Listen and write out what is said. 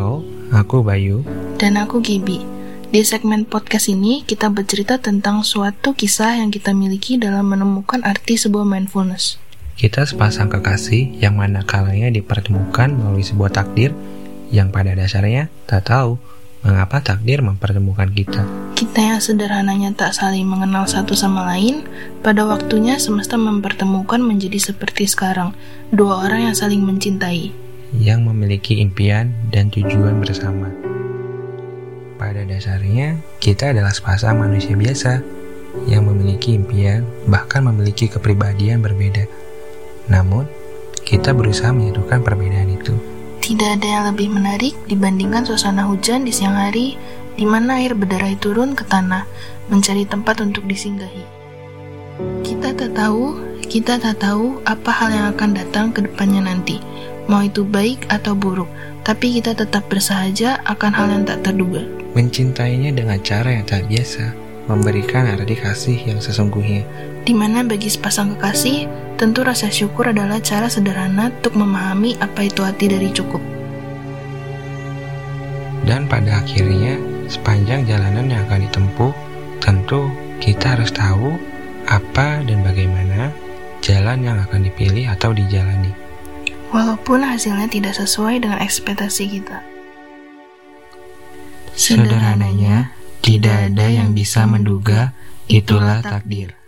Halo, aku Bayu. Dan aku Gibi. Di segmen podcast ini, kita bercerita tentang suatu kisah yang kita miliki dalam menemukan arti sebuah mindfulness. Kita sepasang kekasih yang mana kalanya dipertemukan melalui sebuah takdir yang pada dasarnya tak tahu mengapa takdir mempertemukan kita. Kita yang sederhananya tak saling mengenal satu sama lain, pada waktunya semesta mempertemukan menjadi seperti sekarang, dua orang yang saling mencintai. Yang memiliki impian dan tujuan bersama. Pada dasarnya, kita adalah sepasang manusia biasa yang memiliki impian, bahkan memiliki kepribadian berbeda. Namun, kita berusaha menyatukan perbedaan itu. Tidak ada yang lebih menarik dibandingkan suasana hujan di siang hari, di mana air berderai turun ke tanah, mencari tempat untuk disinggahi. Kita tak tahu, kita tak tahu apa hal yang akan datang ke depannya nanti, mau itu baik atau buruk, tapi kita tetap bersahaja akan hal yang tak terduga. Mencintainya dengan cara yang tak biasa, memberikan arti kasih yang sesungguhnya. Di mana bagi sepasang kekasih, tentu rasa syukur adalah cara sederhana untuk memahami apa itu hati dari cukup. Dan pada akhirnya, sepanjang jalanan yang akan ditempuh, tentu kita harus tahu apa dan bagaimana jalan yang akan dipilih atau dijalani. Walaupun hasilnya tidak sesuai dengan ekspektasi kita. Sederhananya, tidak ada yang bisa menduga itulah takdir.